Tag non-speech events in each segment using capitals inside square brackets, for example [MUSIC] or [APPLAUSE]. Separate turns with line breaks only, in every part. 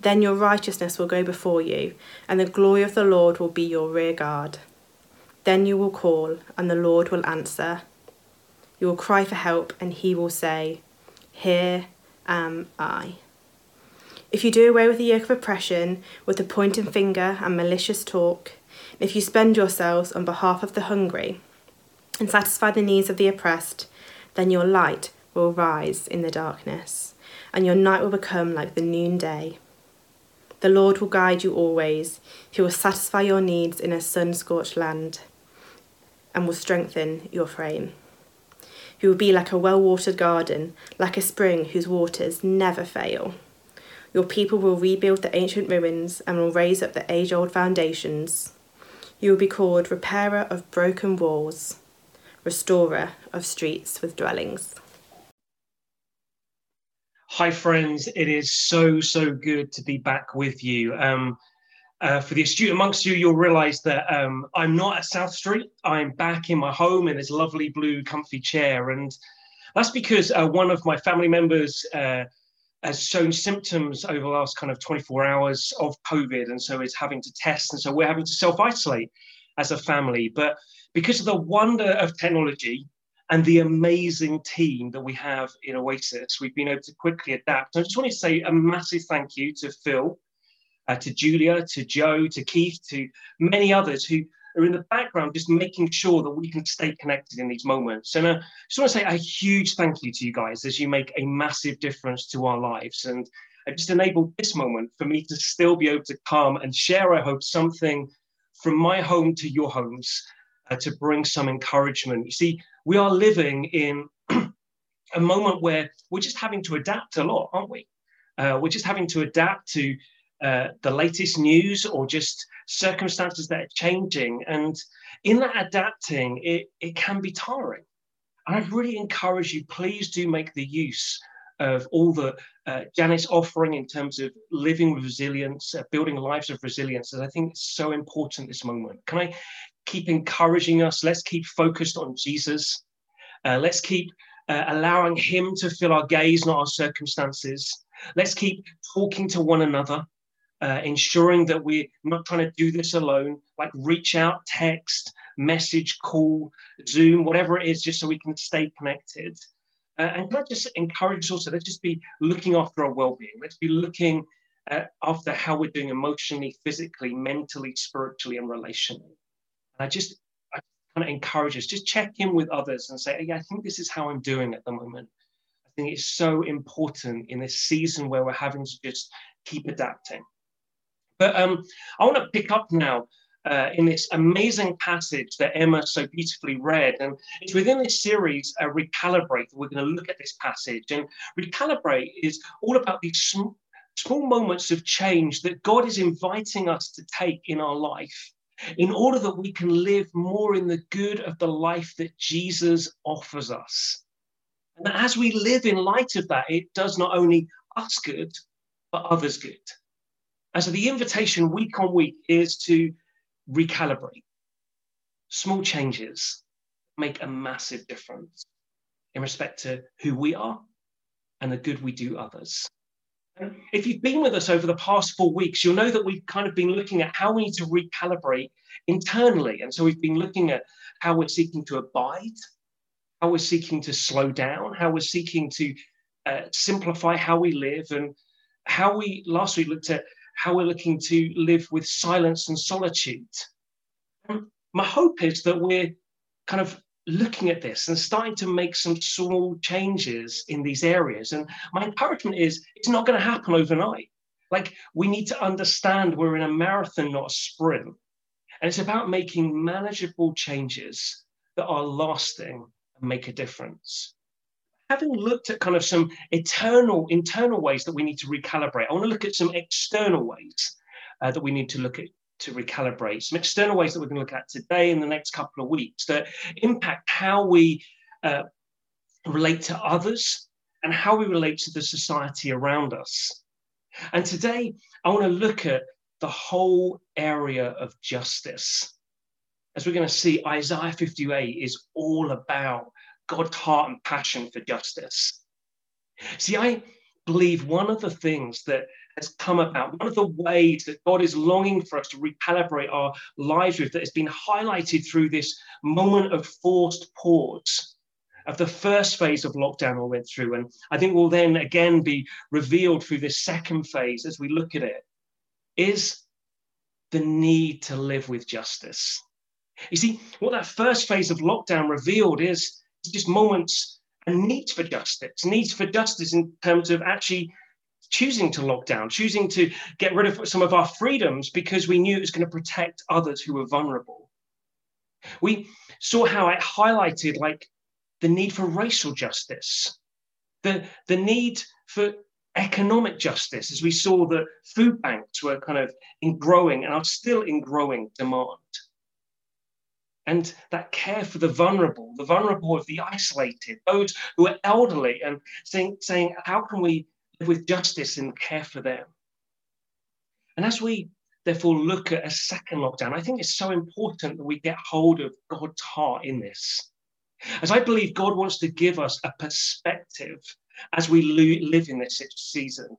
Then your righteousness will go before you, and the glory of the Lord will be your rear guard. Then you will call, and the Lord will answer. You will cry for help, and he will say, Here am I. If you do away with the yoke of oppression, with the pointing finger and malicious talk, if you spend yourselves on behalf of the hungry, and satisfy the needs of the oppressed, then your light will rise in the darkness, and your night will become like the noonday. The Lord will guide you always. He will satisfy your needs in a sun scorched land and will strengthen your frame. He will be like a well watered garden, like a spring whose waters never fail. Your people will rebuild the ancient ruins and will raise up the age old foundations. You will be called repairer of broken walls, restorer of streets with dwellings.
Hi, friends. It is so, so good to be back with you. Um, uh, for the astute amongst you, you'll realize that um, I'm not at South Street. I'm back in my home in this lovely blue, comfy chair. And that's because uh, one of my family members uh, has shown symptoms over the last kind of 24 hours of COVID. And so is having to test. And so we're having to self isolate as a family. But because of the wonder of technology, and the amazing team that we have in Oasis. We've been able to quickly adapt. I just want to say a massive thank you to Phil, uh, to Julia, to Joe, to Keith, to many others who are in the background just making sure that we can stay connected in these moments. And I uh, just want to say a huge thank you to you guys as you make a massive difference to our lives. And it just enabled this moment for me to still be able to come and share, I hope, something from my home to your homes uh, to bring some encouragement. You see, we are living in [CLEARS THROAT] a moment where we're just having to adapt a lot, aren't we? Uh, we're just having to adapt to uh, the latest news or just circumstances that are changing. And in that adapting, it, it can be tiring. And I really encourage you, please do make the use of all that uh, offering in terms of living with resilience, uh, building lives of resilience. And I think it's so important this moment. Can I keep encouraging us. Let's keep focused on Jesus. Uh, let's keep uh, allowing Him to fill our gaze, not our circumstances. Let's keep talking to one another, uh, ensuring that we're not trying to do this alone. Like reach out, text, message, call, Zoom, whatever it is, just so we can stay connected. Uh, and can I just encourage us also, let's just be looking after our well being. Let's be looking uh, after how we're doing emotionally, physically, mentally, spiritually, and relationally. I just I kind of encourage us, just check in with others and say, yeah, I think this is how I'm doing at the moment. I think it's so important in this season where we're having to just keep adapting. But um, I want to pick up now uh, in this amazing passage that Emma so beautifully read. And it's within this series, uh, Recalibrate, we're going to look at this passage. And Recalibrate is all about these sm- small moments of change that God is inviting us to take in our life in order that we can live more in the good of the life that Jesus offers us. And as we live in light of that, it does not only us good, but others good. And so the invitation week on week is to recalibrate. Small changes make a massive difference in respect to who we are and the good we do others. If you've been with us over the past four weeks, you'll know that we've kind of been looking at how we need to recalibrate internally. And so we've been looking at how we're seeking to abide, how we're seeking to slow down, how we're seeking to uh, simplify how we live, and how we last week looked at how we're looking to live with silence and solitude. And my hope is that we're kind of looking at this and starting to make some small changes in these areas. And my encouragement is it's not going to happen overnight. Like we need to understand we're in a marathon, not a sprint. And it's about making manageable changes that are lasting and make a difference. having looked at kind of some eternal, internal ways that we need to recalibrate, I want to look at some external ways uh, that we need to look at to recalibrate, some external ways that we're going to look at today in the next couple of weeks that impact how we uh, relate to others and how we relate to the society around us. And today, I want to look at the whole area of justice. As we're going to see, Isaiah 58 is all about God's heart and passion for justice. See, I believe one of the things that has come about, one of the ways that God is longing for us to recalibrate our lives with, that has been highlighted through this moment of forced pause of the first phase of lockdown we went through. And I think will then again be revealed through this second phase as we look at it, is the need to live with justice. You see, what that first phase of lockdown revealed is just moments and needs for justice, needs for justice in terms of actually choosing to lock down, choosing to get rid of some of our freedoms because we knew it was going to protect others who were vulnerable. We saw how it highlighted like the need for racial justice, the, the need for economic justice, as we saw that food banks were kind of in growing and are still in growing demand. And that care for the vulnerable, the vulnerable of the isolated, those who are elderly, and saying, saying how can we with justice and care for them? And as we therefore look at a second lockdown, I think it's so important that we get hold of God's heart in this. As I believe God wants to give us a perspective as we live in this season,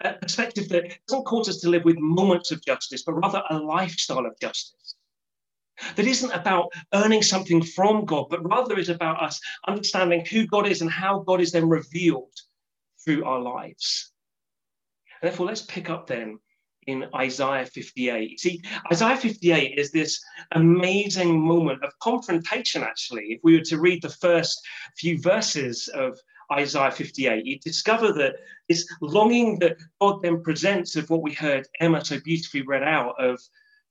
a perspective that doesn't cause us to live with moments of justice, but rather a lifestyle of justice. That isn't about earning something from God, but rather is about us understanding who God is and how God is then revealed through our lives. And therefore, let's pick up then in Isaiah 58. See, Isaiah 58 is this amazing moment of confrontation, actually. If we were to read the first few verses of Isaiah 58, you discover that this longing that God then presents of what we heard Emma so beautifully read out of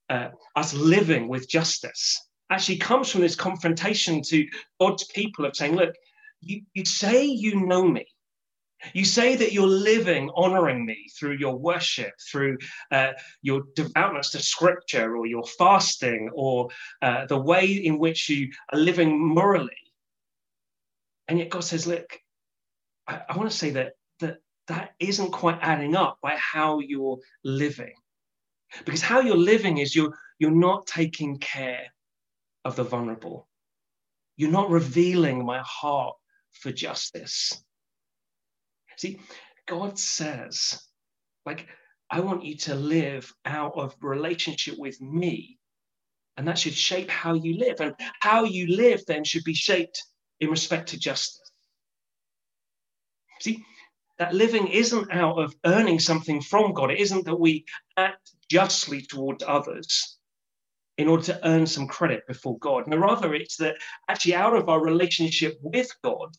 uh, us living with justice actually comes from this confrontation to God's people of saying, look, you, you say you know me, you say that you're living honoring me through your worship, through uh, your devoutness to scripture, or your fasting, or uh, the way in which you are living morally. And yet God says, look, I, I want to say that, that that isn't quite adding up by how you're living. Because how you're living is you're, you're not taking care of the vulnerable. You're not revealing my heart for justice. See, God says, like, I want you to live out of relationship with me. And that should shape how you live. And how you live then should be shaped in respect to justice. See, that living isn't out of earning something from God. It isn't that we act justly towards others in order to earn some credit before God. No, rather, it's that actually out of our relationship with God,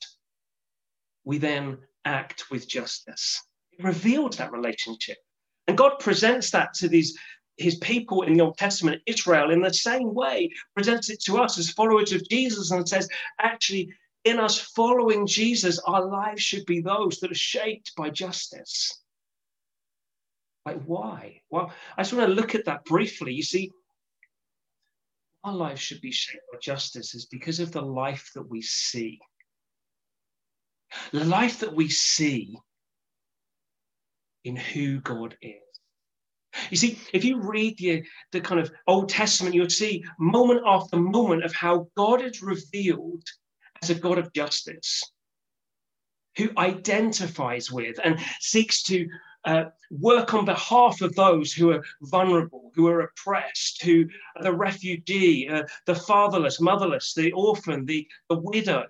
we then act with justice. It reveals that relationship. And God presents that to these his people in the Old Testament, Israel, in the same way, presents it to us as followers of Jesus and says, actually, in us following Jesus, our lives should be those that are shaped by justice. Like, why? Well, I just want to look at that briefly. You see, our lives should be shaped by justice is because of the life that we see. The life that we see in who God is. You see, if you read the, the kind of Old Testament, you'll see moment after moment of how God is revealed as a God of justice, who identifies with and seeks to uh, work on behalf of those who are vulnerable, who are oppressed, who are the refugee, uh, the fatherless, motherless, the orphan, the, the widow,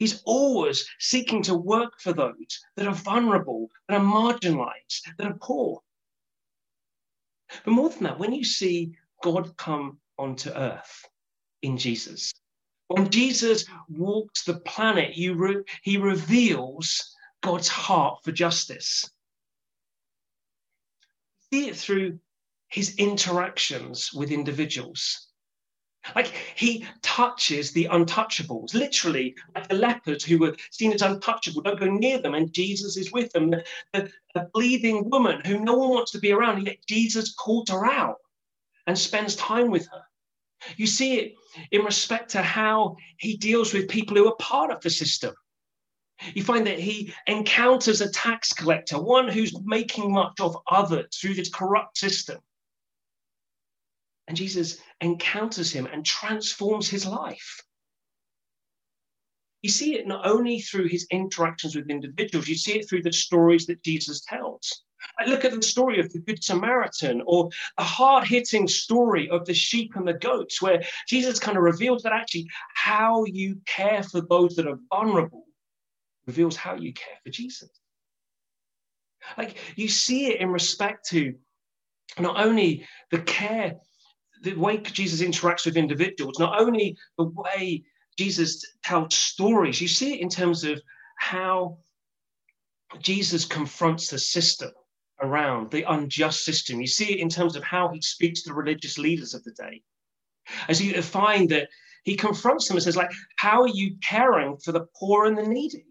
He's always seeking to work for those that are vulnerable, that are marginalized, that are poor. But more than that, when you see God come onto earth in Jesus, when Jesus walks the planet, re- he reveals God's heart for justice. See it through his interactions with individuals. Like he touches the untouchables, literally, like the lepers who were seen as untouchable, don't go near them, and Jesus is with them. The, the, bleeding woman who no one wants to be around, yet Jesus calls her out and spends time with her. You see it in respect to how he deals with people who are part of the system. You find that he encounters a tax collector, one who's making much of others through this corrupt system. And Jesus encounters him and transforms his life. You see it not only through his interactions with individuals, you see it through the stories that Jesus tells. I look at the story of the Good Samaritan or the hard hitting story of the sheep and the goats, where Jesus kind of reveals that actually how you care for those that are vulnerable reveals how you care for Jesus. Like you see it in respect to not only the care the way Jesus interacts with individuals, not only the way Jesus tells stories, you see it in terms of how Jesus confronts the system around, the unjust system. You see it in terms of how he speaks to the religious leaders of the day. As you find that he confronts them and says, like, how are you caring for the poor and the needy?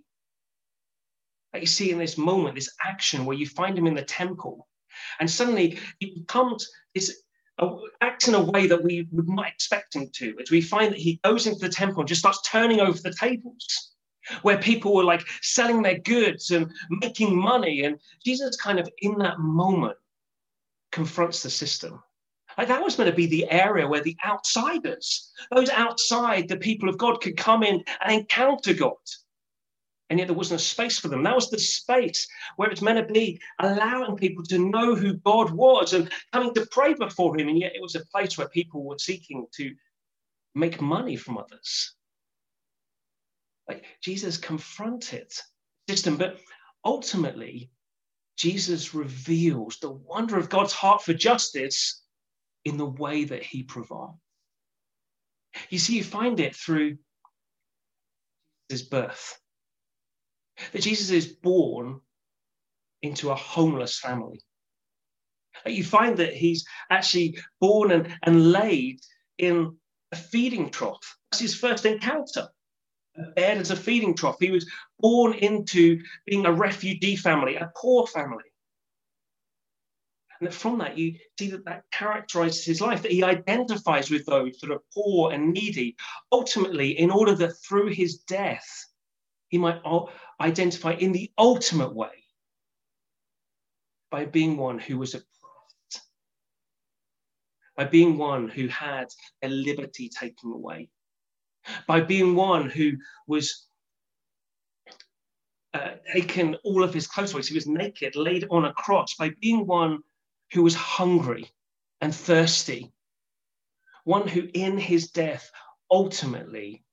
Like you see in this moment, this action where you find him in the temple, and suddenly he becomes this acts in a way that we would not expect him to, as we find that he goes into the temple and just starts turning over the tables where people were like selling their goods and making money. And Jesus kind of in that moment confronts the system. Like that was meant to be the area where the outsiders, those outside the people of God, could come in and encounter God and yet there wasn't a space for them. That was the space where it's meant to be allowing people to know who God was and coming to pray before Him. And yet it was a place where people were seeking to make money from others. Like Jesus confronted system, but ultimately, Jesus reveals the wonder of God's heart for justice in the way that He provides. You see, you find it through his birth that Jesus is born into a homeless family. You find that he's actually born and, and laid in a feeding trough. That's his first encounter. Bed as a feeding trough. He was born into being a refugee family, a poor family. And from that, you see that that characterizes his life, that he identifies with those that are poor and needy, ultimately, in order that through his death, he might identify in the ultimate way by being one who was oppressed, by being one who had their liberty taken away, by being one who was uh, taken all of his clothes away. So he was naked, laid on a cross, by being one who was hungry and thirsty, one who in his death ultimately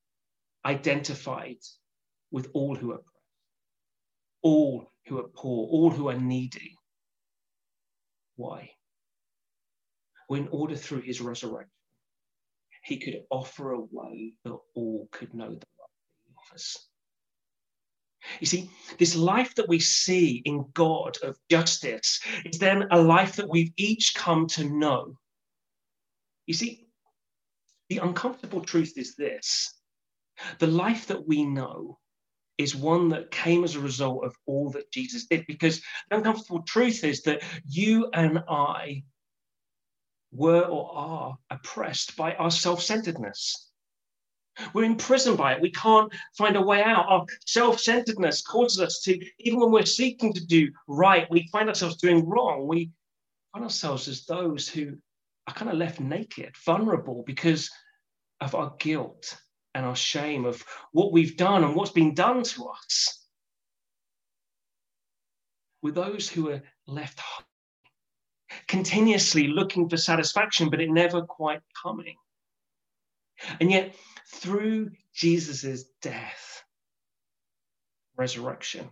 identified with all who are all who are poor, all who are needy. Why? Well, in order through his resurrection, he could offer a way that all could know the love he offers. You see, this life that we see in God of justice is then a life that we've each come to know. You see, the uncomfortable truth is this the life that we know is one that came as a result of all that Jesus did. Because the uncomfortable truth is that you and I were or are oppressed by our self centeredness. We're imprisoned by it. We can't find a way out. Our self centeredness causes us to, even when we're seeking to do right, we find ourselves doing wrong. We find ourselves as those who are kind of left naked, vulnerable because of our guilt and our shame of what we've done and what's been done to us. With those who are left continuously looking for satisfaction, but it never quite coming. And yet, through Jesus' death, resurrection,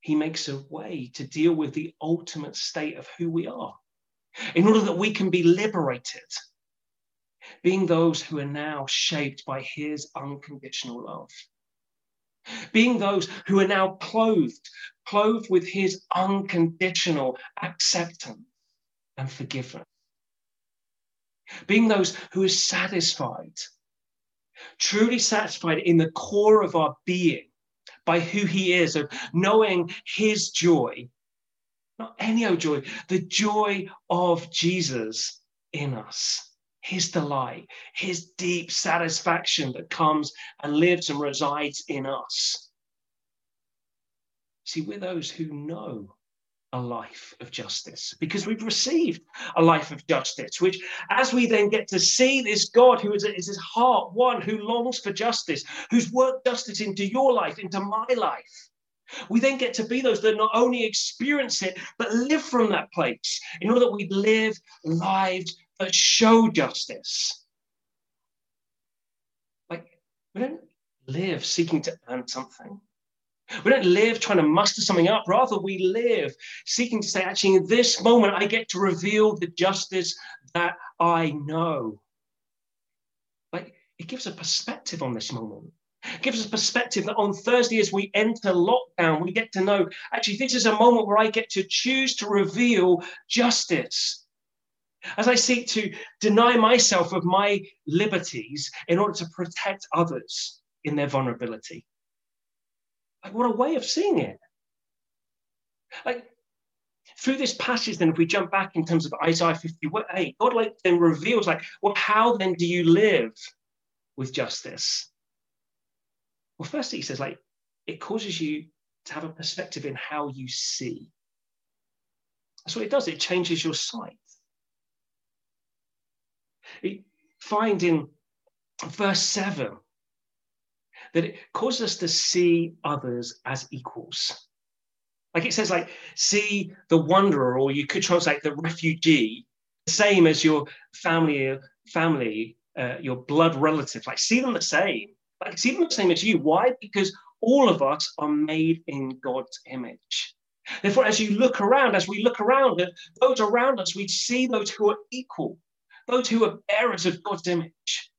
he makes a way to deal with the ultimate state of who we are in order that we can be liberated being those who are now shaped by his unconditional love. Being those who are now clothed, clothed with his unconditional acceptance and forgiveness. being those who are satisfied, truly satisfied in the core of our being by who he is, of knowing his joy, not any old joy, the joy of Jesus in us, his delight, his deep satisfaction that comes and lives and resides in us. See, we're those who know a life of justice because we've received a life of justice, which, as we then get to see this God who is, is his heart, one who longs for justice, who's worked justice into your life, into my life, we then get to be those that not only experience it, but live from that place in order that we live lives show justice. Like, we don't live seeking to earn something. We don't live trying to muster something up. Rather, we live seeking to say, actually, in this moment, I get to reveal the justice that I know. Like, it gives a perspective on this moment. It gives us a perspective that on Thursday, as we enter lockdown, we get to know actually, this is a moment where I get to choose to reveal justice. As I seek to deny myself of my liberties in order to protect others in their vulnerability. Like, what a way of seeing it. Like, through this passage, then, if we jump back in terms of Isaiah 58, God like then reveals, like, well, how then do you live with justice? Well, firstly, he says, like, it causes you to have a perspective in how you see. That's what it does. It changes your sight. Find in verse 7 that it causes us to see others as equals. Like it says, like, see the wanderer, or you could translate the refugee, the same as your family, family, uh, your blood relative. Like, see them the same. Like, see them the same as you. Why? Because all of us are made in God's image. Therefore, as you look around, as we look around at those around us, we see those who are equal, those who are bearers of God's image.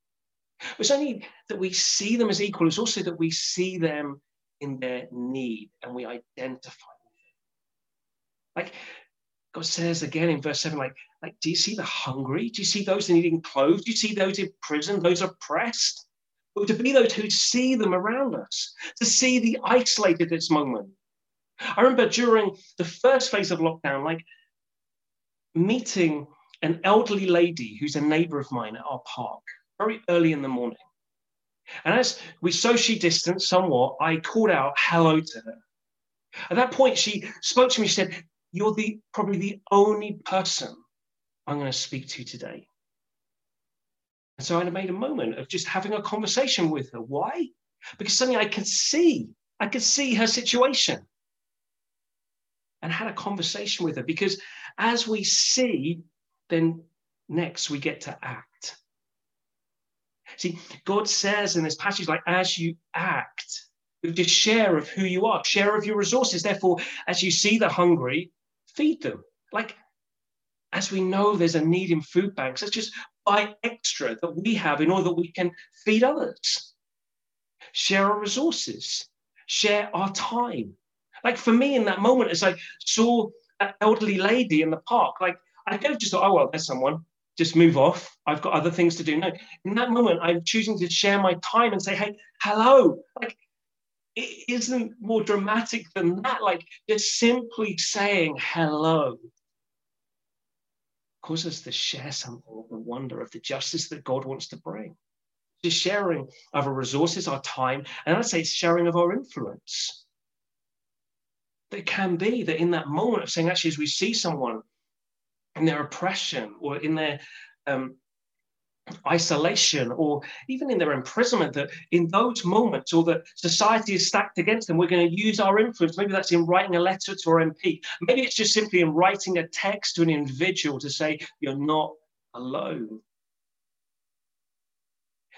It's only that we see them as equal, it's also that we see them in their need and we identify with them. Like God says again in verse 7, like, like, do you see the hungry? Do you see those needing clothes? Do you see those in prison, those oppressed? But to be those who see them around us, to see the isolated at this moment. I remember during the first phase of lockdown, like meeting an elderly lady who's a neighbor of mine at our park very early in the morning. And as we socially distanced somewhat, I called out hello to her. At that point, she spoke to me. She said, You're the probably the only person I'm going to speak to today. And so I made a moment of just having a conversation with her. Why? Because suddenly I could see, I could see her situation and had a conversation with her. Because as we see, then next we get to act. See, God says in this passage, like, as you act, just share of who you are, share of your resources. Therefore, as you see the hungry, feed them. Like, as we know there's a need in food banks, let's just buy extra that we have in order that we can feed others. Share our resources, share our time. Like for me in that moment, as I saw that elderly lady in the park, like I could have just thought, oh, well, there's someone just move off. I've got other things to do. No, in that moment, I'm choosing to share my time and say, hey, hello. Like, it isn't more dramatic than that. Like, just simply saying hello causes us to share something of the wonder of the justice that God wants to bring. Just sharing of our resources, our time, and I'd say sharing of our influence. It can be that in that moment of saying, actually, as we see someone in their oppression or in their um, isolation or even in their imprisonment that in those moments or that society is stacked against them we're going to use our influence. Maybe that's in writing a letter to our mp maybe it's just simply in writing a text to an individual to say you're not alone.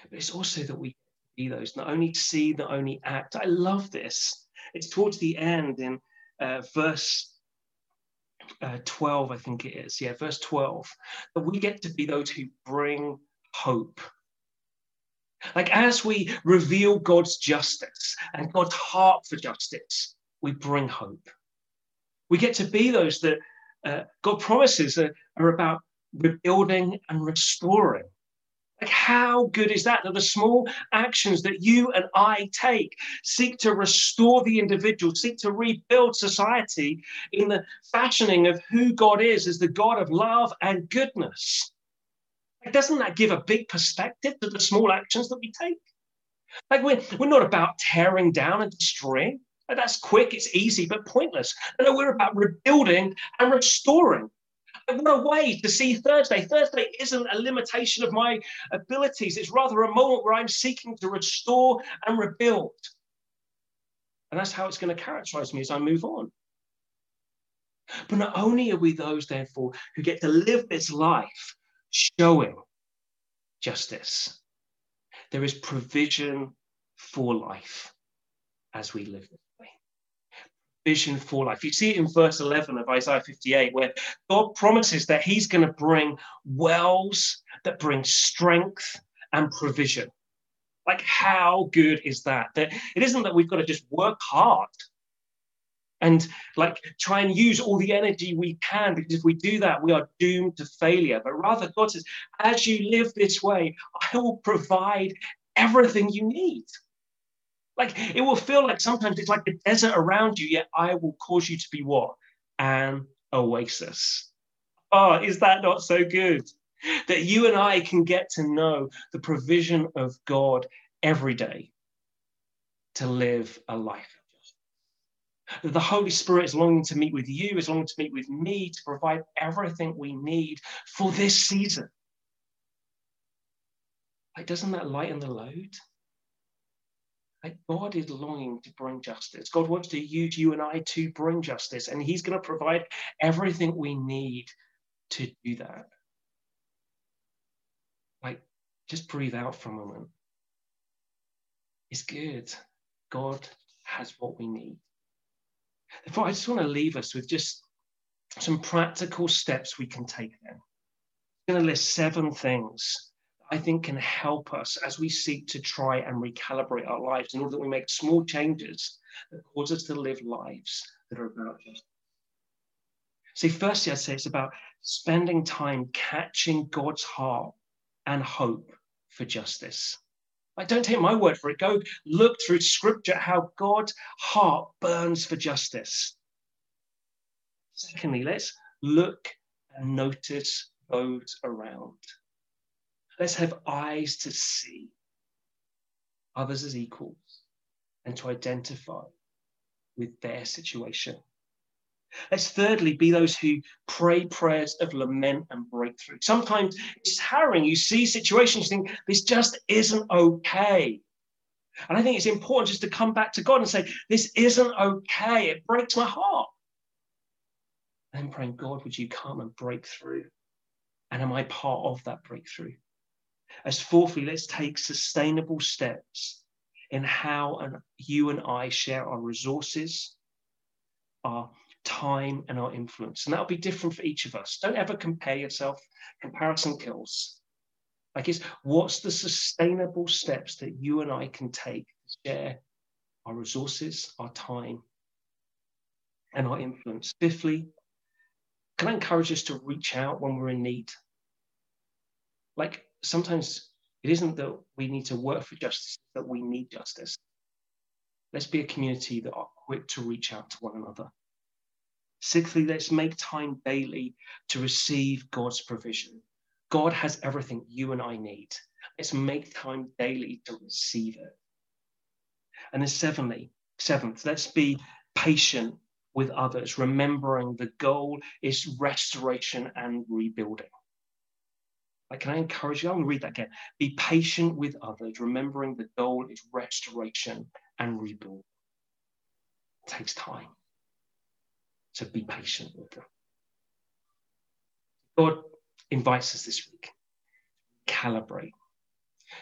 But it's also that we be those not only see not only act. I love this. It's towards the end in uh, verse uh, 12, I think it is. Yeah, verse 12. That we get to be those who bring hope. Like as we reveal God's justice and God's heart for justice, we bring hope. We get to be those that uh, God promises are, are about rebuilding, and restoring. Like, how good is that? That the small actions that you and I take seek to restore the individual, seek to rebuild society in the fashioning of who God is as the God of love and goodness. Like, doesn't that give a big perspective to the small actions that we take? Like, we're, we're not about tearing down and destroying. Like, that's quick, it's easy, but pointless. No, we're about rebuilding and restoring what a way to see Thursday. Thursday isn't a limitation of my abilities, it's rather a moment where I'm seeking to restore and rebuild. And that's how it's going to characterize me as I move on. But not only are we those, therefore, who get to live this life showing justice, there is provision for life as we live way vision for life. You see it in verse 11 of Isaiah 58, where God promises that He's going to bring wells that bring strength and provision. Like, how good is that? That it isn't that we've got to just work hard and like try and use all the energy we can, because if we do that, we are doomed to failure. But rather, God says, as you live this way, I will provide everything you need. Like it will feel like sometimes it's like a desert around you, yet I will cause you to be what? An oasis. Oh, is that not so good? That you and I can get to know the provision of God every day to live a life the Holy Spirit is longing to meet with you, is longing to meet with me to provide everything we need for this season. Like, doesn't that lighten the load? God is longing to bring justice. God wants to use you and I to bring justice, and He's going to provide everything we need to do that. Like, just breathe out for a moment. It's good. God has what we need. Therefore, I just want to leave us with just some practical steps we can take then. I'm going to list seven things I think can help us as we seek to try and recalibrate our lives in order that we make small changes that cause us to live lives that are about justice. See, firstly, I'd say it's about spending time catching God's heart and hope for justice. Like, don't take my word for it. Go look through scripture how God's heart burns for justice. Secondly, let's look and notice those around. Let's have eyes to see others as equals and to identify with their situation. Let's thirdly be those who pray prayers of lament and breakthrough. Sometimes it's harrowing. You see situations, you think, this just isn't okay. And I think it's important just to come back to God and say, this isn't okay. It breaks my heart. And praying, God, would you come and break through? And am I part of that breakthrough? As fourthly, let's take sustainable steps in how and you and I share our resources, our time, and our influence. And that'll be different for each of us. Don't ever compare yourself. Comparison kills. Like, it's what's the sustainable steps that you and I can take to share our resources, our time, and our influence? Fifthly, can I encourage us to reach out when we're in need? Like, sometimes it isn't that we need to work for justice, that we need justice. Let's be a community that are quick to reach out to one another. Sixthly, let's make time daily to receive God's provision. God has everything you and I need. Let's make time daily to receive it. And then seventhly, seventh, let's be patient with others, remembering the goal is restoration and rebuilding. Like, can I encourage you? I'm going to read that again. Be patient with others, remembering the goal is restoration and rebuild. It takes time. So be patient with them. God invites us this week to calibrate,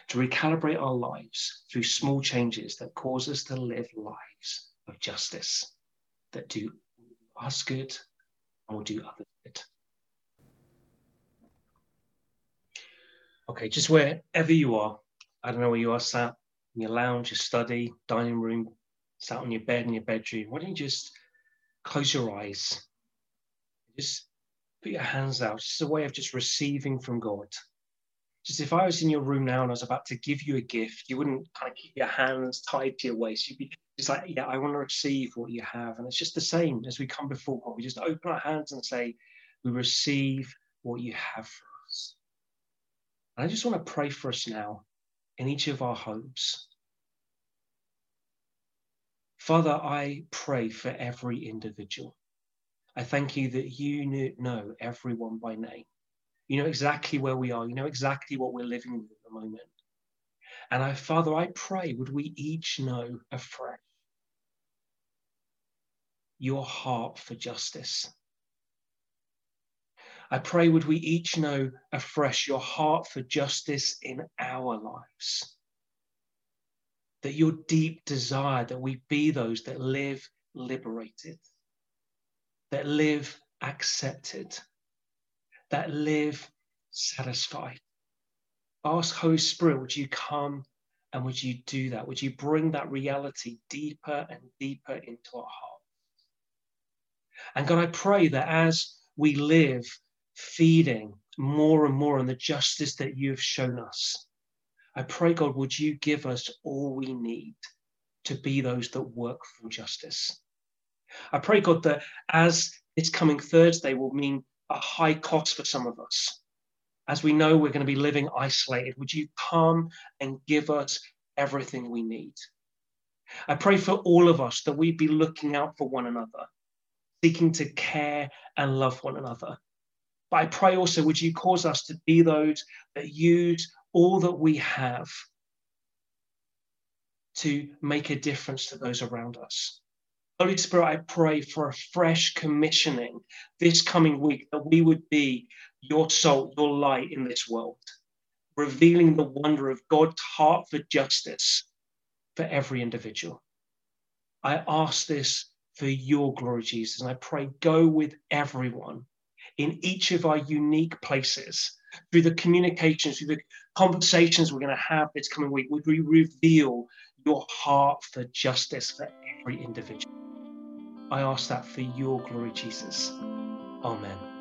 to recalibrate our lives through small changes that cause us to live lives of justice that do us good and will do others good. Okay, just wherever you are, I don't know where you are sat in your lounge, your study, dining room, sat on your bed in your bedroom. Why don't you just close your eyes? Just put your hands out. It's a way of just receiving from God. Just if I was in your room now and I was about to give you a gift, you wouldn't kind of keep your hands tied to your waist. You'd be just like, yeah, I want to receive what you have. And it's just the same as we come before God. We just open our hands and say, we receive what you have for. And I just want to pray for us now in each of our homes. Father, I pray for every individual. I thank you that you know everyone by name. You know exactly where we are. You know exactly what we're living with at the moment. And I, Father, I pray, would we each know afresh your heart for justice? I pray, would we each know afresh your heart for justice in our lives? That your deep desire that we be those that live liberated that live accepted, that live satisfied. Ask Holy Spirit, would you come and would you do that? Would you bring that reality deeper and deeper into our hearts? And God, I pray that as we live feeding more and more on the justice that you have shown us, I pray, God, would you give us all we need to be those that work for justice? I pray, God, that as this coming Thursday will mean a high cost for some of us, as we know we're going to be living isolated, would you come and give us everything we need? I pray for all of us that we'd be looking out for one another, seeking to care and love one another. But I pray also, would you cause us to be those that use all that we have to make a difference to those around us? Holy Spirit, I pray for a fresh commissioning this coming week that we would be your salt, your light in this world, revealing the wonder of God's heart for justice for every individual. I ask this for your glory, Jesus, and I pray go with everyone in each of our unique places through the communications, through the conversations we're going to have this coming week. Would we reveal your heart for justice for every individual? I ask that for your glory, Jesus. Amen.